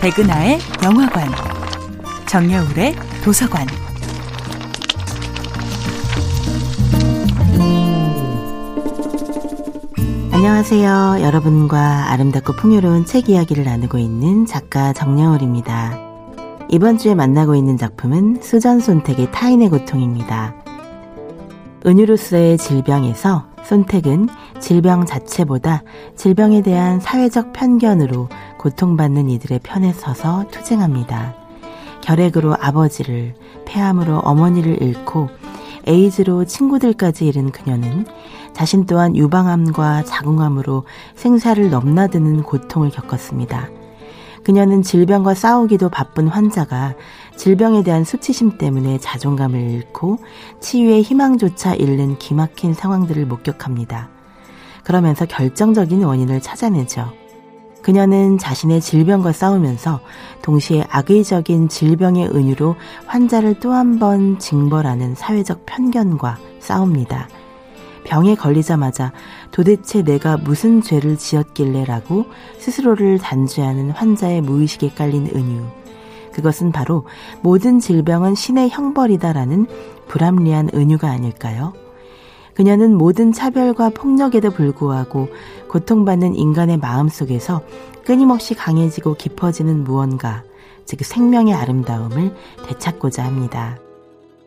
백은하의 영화관, 정여울의 도서관. 안녕하세요. 여러분과 아름답고 풍요로운 책 이야기를 나누고 있는 작가 정여울입니다. 이번 주에 만나고 있는 작품은 수전 손택의 타인의 고통입니다. 은유로서의 질병에서 손택은 질병 자체보다 질병에 대한 사회적 편견으로 고통받는 이들의 편에 서서 투쟁합니다. 결핵으로 아버지를, 폐암으로 어머니를 잃고 에이즈로 친구들까지 잃은 그녀는 자신 또한 유방암과 자궁암으로 생사를 넘나드는 고통을 겪었습니다. 그녀는 질병과 싸우기도 바쁜 환자가 질병에 대한 수치심 때문에 자존감을 잃고 치유의 희망조차 잃는 기막힌 상황들을 목격합니다. 그러면서 결정적인 원인을 찾아내죠. 그녀는 자신의 질병과 싸우면서 동시에 악의적인 질병의 은유로 환자를 또 한 번 징벌하는 사회적 편견과 싸웁니다. 병에 걸리자마자 도대체 내가 무슨 죄를 지었길래 라고 스스로를 단죄하는 환자의 무의식에 깔린 은유. 그것은 바로 모든 질병은 신의 형벌이다라는 불합리한 은유가 아닐까요? 그녀는 모든 차별과 폭력에도 불구하고 고통받는 인간의 마음 속에서 끊임없이 강해지고 깊어지는 무언가, 즉 생명의 아름다움을 되찾고자 합니다.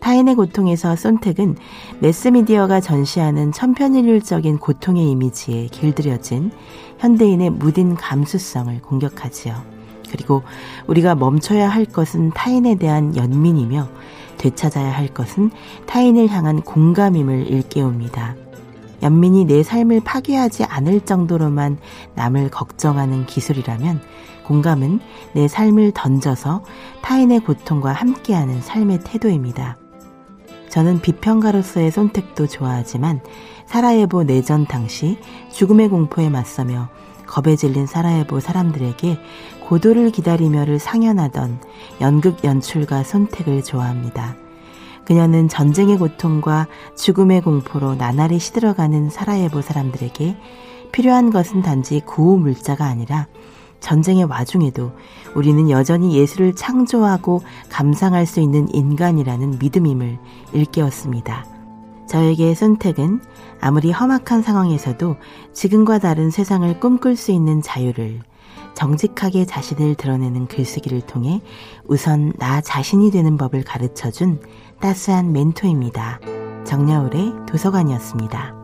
타인의 고통에서 손택은 매스미디어가 전시하는 천편일률적인 고통의 이미지에 길들여진 현대인의 무딘 감수성을 공격하지요. 그리고 우리가 멈춰야 할 것은 타인에 대한 연민이며 되찾아야 할 것은 타인을 향한 공감임을 일깨웁니다. 연민이 내 삶을 파괴하지 않을 정도로만 남을 걱정하는 기술이라면 공감은 내 삶을 던져서 타인의 고통과 함께하는 삶의 태도입니다. 저는 비평가로서의 선택도 좋아하지만 사라예보 내전 당시 죽음의 공포에 맞서며 겁에 질린 사라예보 사람들에게 고도를 기다리며를 상연하던 연극 연출가 손택을 좋아합니다. 그녀는 전쟁의 고통과 죽음의 공포로 나날이 시들어가는 사라예보 사람들에게 필요한 것은 단지 구호 물자가 아니라 전쟁의 와중에도 우리는 여전히 예술을 창조하고 감상할 수 있는 인간이라는 믿음임을 일깨웠습니다. 저에게 선택은 아무리 험악한 상황에서도 지금과 다른 세상을 꿈꿀 수 있는 자유를 정직하게 자신을 드러내는 글쓰기를 통해 우선 나 자신이 되는 법을 가르쳐준 따스한 멘토입니다. 정야울의 도서관이었습니다.